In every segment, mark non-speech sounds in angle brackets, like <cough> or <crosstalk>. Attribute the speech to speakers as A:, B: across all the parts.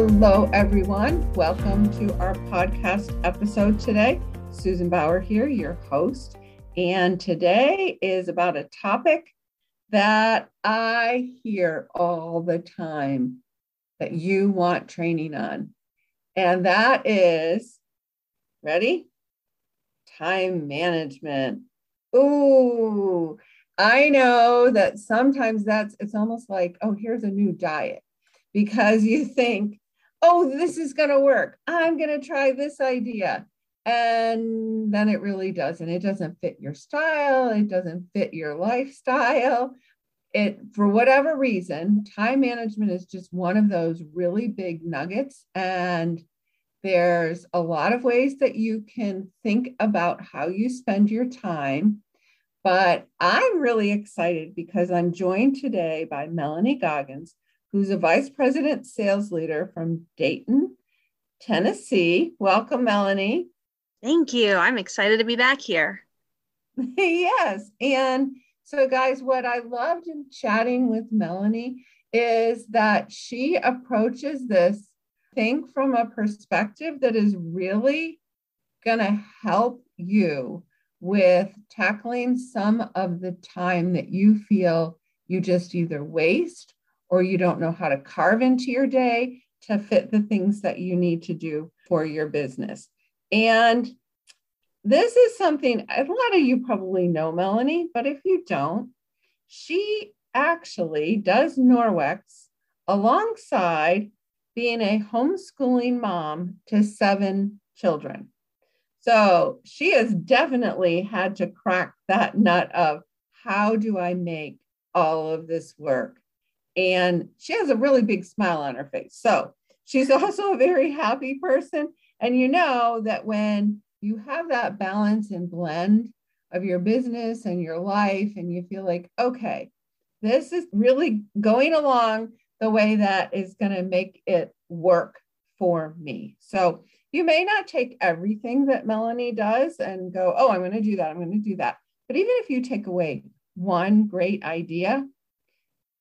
A: Hello, everyone. Welcome to our podcast episode today. Susan Bauer here, your host. And today is about a topic that I hear all the time that you want training on. And that is ready? Time management. Ooh, I know that sometimes that's it's almost like, oh, here's a new diet because you think, oh, this is going to work. I'm going to try this idea. And then it really doesn't. It doesn't fit your style, it doesn't fit your lifestyle. It, for whatever reason, time management is just one of those really big nuggets. And there's a lot of ways that you can think about how you spend your time. But I'm really excited because I'm joined today by Melanie Goggins, who's a vice president sales leader from Dayton, Tennessee. Welcome, Melanie.
B: Thank you. I'm excited to be back here. <laughs>
A: yes. And so, guys, what I loved in chatting with Melanie is that she approaches this thing from a perspective that is really going to help you with tackling some of the time that you feel you just either waste or you don't know how to carve into your day to fit the things that you need to do for your business. And this is something a lot of you probably know, Melanie, but if you don't, she actually does Norwex alongside being a homeschooling mom to seven children. So she has definitely had to crack that nut of how do I make all of this work? And she has a really big smile on her face. So she's <laughs> also a very happy person. And you know that when you have that balance and blend of your business and your life, and you feel like, okay, this is really going along the way that is going to make it work for me. So you may not take everything that Melanie does and go, oh, I'm going to do that. I'm going to do that. But even if you take away one great idea,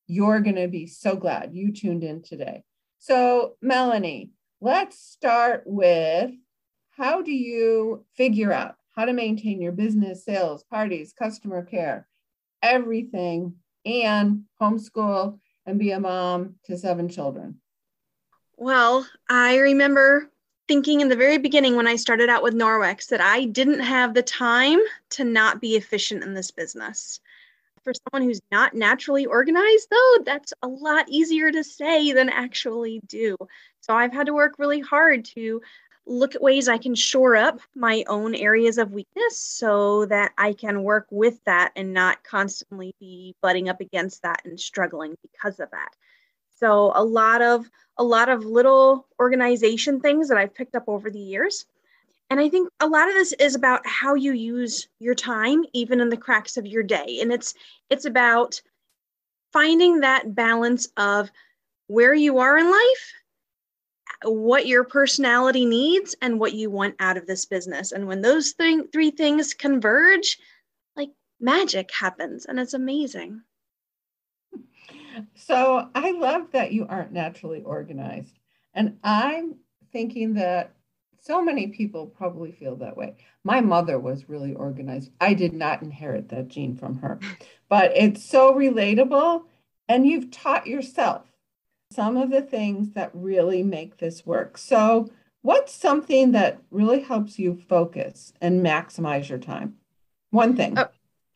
A: you're going to be so glad you tuned in today. So, Melanie, let's start with how do you figure out how to maintain your business, sales, parties, customer care, everything, and homeschool and be a mom to seven children?
B: Well, I remember thinking in the very beginning when I started out with Norwex that I didn't have the time to not be efficient in this business for someone who's not naturally organized, though, that's a lot easier to say than actually do. So I've had to work really hard to look at ways I can shore up my own areas of weakness so that I can work with that and not constantly be butting up against that and struggling because of that. So a lot of a lot of little organization things that I've picked up over the years and I think a lot of this is about how you use your time, even in the cracks of your day. And it's it's about finding that balance of where you are in life, what your personality needs, and what you want out of this business. And when those thing, three things converge, like magic happens, and it's amazing.
A: So I love that you aren't naturally organized. And I'm thinking that so many people probably feel that way. My mother was really organized. I did not inherit that gene from her, but it's so relatable. And you've taught yourself some of the things that really make this work. So, what's something that really helps you focus and maximize your time? One thing. Oh,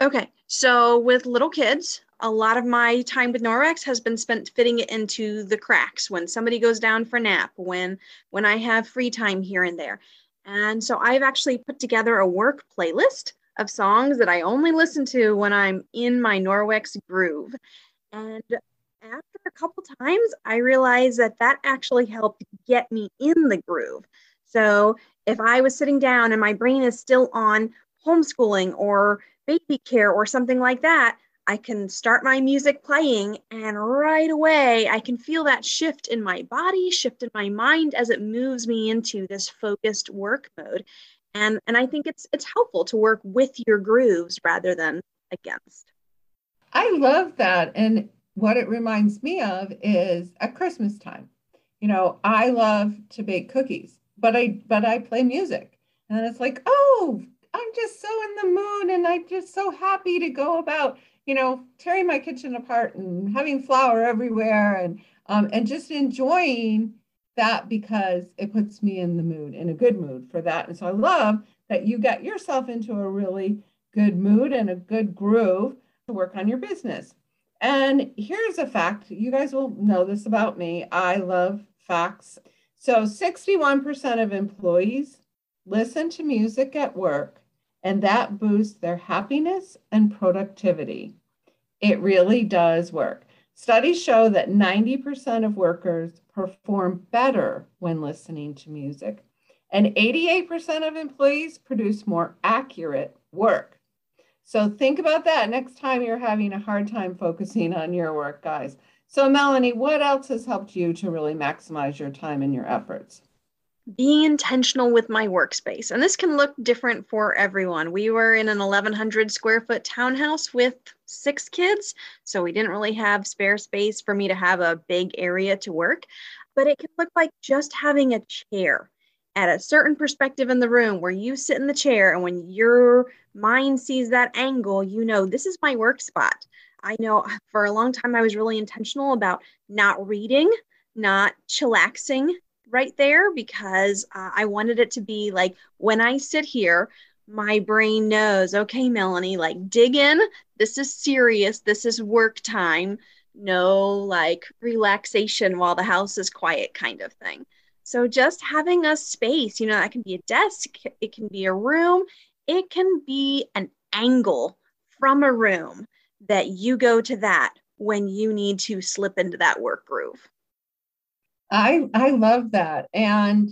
B: okay. So, with little kids, a lot of my time with Norwex has been spent fitting it into the cracks when somebody goes down for nap, when when I have free time here and there. And so I've actually put together a work playlist of songs that I only listen to when I'm in my Norwex groove. And after a couple times, I realized that that actually helped get me in the groove. So if I was sitting down and my brain is still on homeschooling or baby care or something like that, I can start my music playing, and right away, I can feel that shift in my body, shift in my mind as it moves me into this focused work mode. And, and I think it's it's helpful to work with your grooves rather than against.
A: I love that. And what it reminds me of is at Christmas time. you know, I love to bake cookies, but I but I play music. And it's like, oh, I'm just so in the mood and I'm just so happy to go about, you know, tearing my kitchen apart and having flour everywhere and um, and just enjoying that because it puts me in the mood, in a good mood for that. And so I love that you got yourself into a really good mood and a good groove to work on your business. And here's a fact you guys will know this about me. I love facts. So 61% of employees listen to music at work, and that boosts their happiness and productivity. It really does work. Studies show that 90% of workers perform better when listening to music, and 88% of employees produce more accurate work. So think about that next time you're having a hard time focusing on your work, guys. So, Melanie, what else has helped you to really maximize your time and your efforts?
B: Being intentional with my workspace. And this can look different for everyone. We were in an 1100 square foot townhouse with six kids, so we didn't really have spare space for me to have a big area to work. But it can look like just having a chair at a certain perspective in the room where you sit in the chair, and when your mind sees that angle, you know, this is my work spot. I know for a long time I was really intentional about not reading, not chillaxing, right there because uh, I wanted it to be like when I sit here, my brain knows, okay, Melanie, like dig in. This is serious. This is work time. No like relaxation while the house is quiet kind of thing. So just having a space, you know, that can be a desk, it can be a room, it can be an angle from a room that you go to that when you need to slip into that work groove.
A: I I love that. And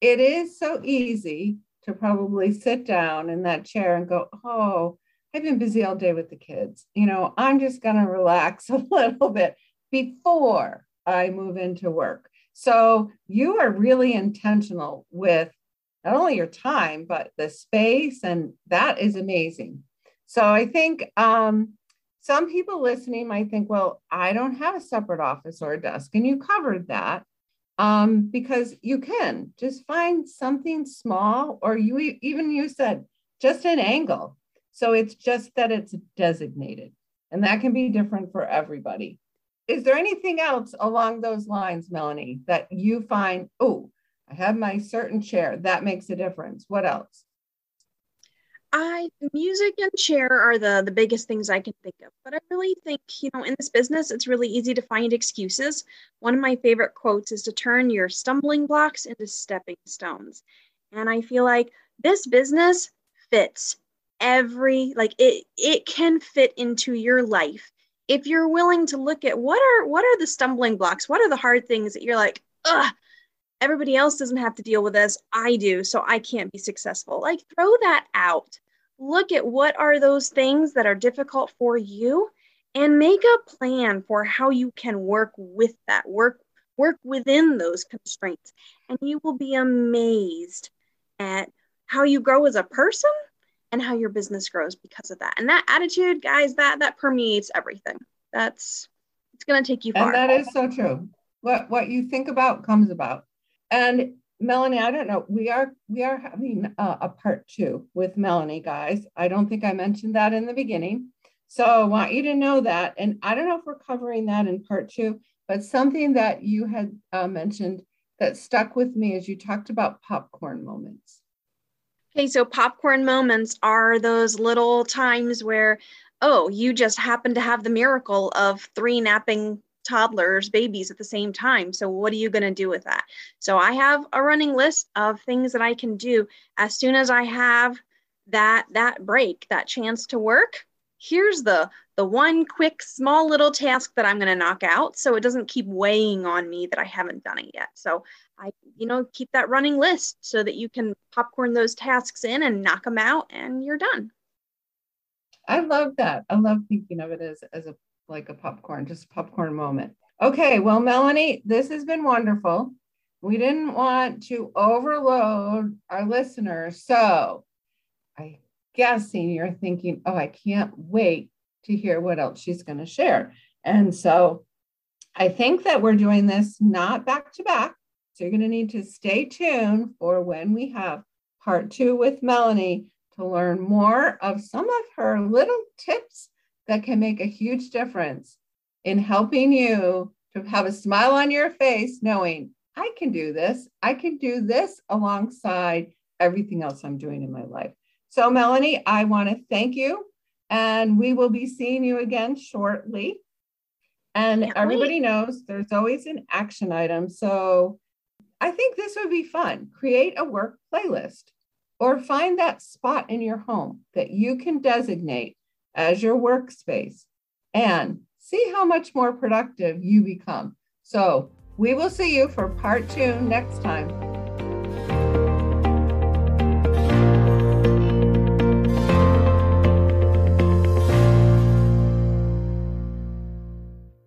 A: it is so easy to probably sit down in that chair and go, "Oh, I've been busy all day with the kids. You know, I'm just going to relax <laughs> a little bit before I move into work." So, you are really intentional with not only your time but the space and that is amazing. So, I think um some people listening might think, well, I don't have a separate office or a desk, and you covered that um, because you can just find something small, or you even you said just an angle. So it's just that it's designated, and that can be different for everybody. Is there anything else along those lines, Melanie, that you find, oh, I have my certain chair, that makes a difference? What else?
B: I music and chair are the the biggest things I can think of. But I really think, you know, in this business it's really easy to find excuses. One of my favorite quotes is to turn your stumbling blocks into stepping stones. And I feel like this business fits every like it it can fit into your life if you're willing to look at what are what are the stumbling blocks what are the hard things that you're like ugh everybody else doesn't have to deal with this i do so i can't be successful. Like throw that out. Look at what are those things that are difficult for you and make a plan for how you can work with that work work within those constraints. And you will be amazed at how you grow as a person and how your business grows because of that. And that attitude guys that that permeates everything. That's it's going to take you far.
A: and that is so true. What what you think about comes about and Melanie, I don't know. We are we are having a, a, part two with Melanie, guys. I don't think I mentioned that in the beginning, so I want you to know that. And I don't know if we're covering that in part two, but something that you had uh, mentioned that stuck with me as you talked about popcorn moments.
B: Okay, so popcorn moments are those little times where, oh, you just happen to have the miracle of three napping toddlers, babies at the same time. So, what are you going to do with that? So, I have a running list of things that I can do as soon as I have that that break, that chance to work. Here's the the one quick small little task that I'm going to knock out so it doesn't keep weighing on me that I haven't done it yet. So, I you know, keep that running list so that you can popcorn those tasks in and knock them out and you're done.
A: I love that. I love thinking of it as as a like a popcorn, just a popcorn moment. Okay, well, Melanie, this has been wonderful. We didn't want to overload our listeners. So I'm guessing you're thinking, oh, I can't wait to hear what else she's going to share. And so I think that we're doing this not back to back. So you're going to need to stay tuned for when we have part two with Melanie to learn more of some of her little tips that can make a huge difference in helping you to have a smile on your face, knowing I can do this. I can do this alongside everything else I'm doing in my life. So, Melanie, I want to thank you, and we will be seeing you again shortly. And Can't everybody wait. knows there's always an action item. So, I think this would be fun. Create a work playlist or find that spot in your home that you can designate as your workspace and see how much more productive you become. So, we will see you for part two next time.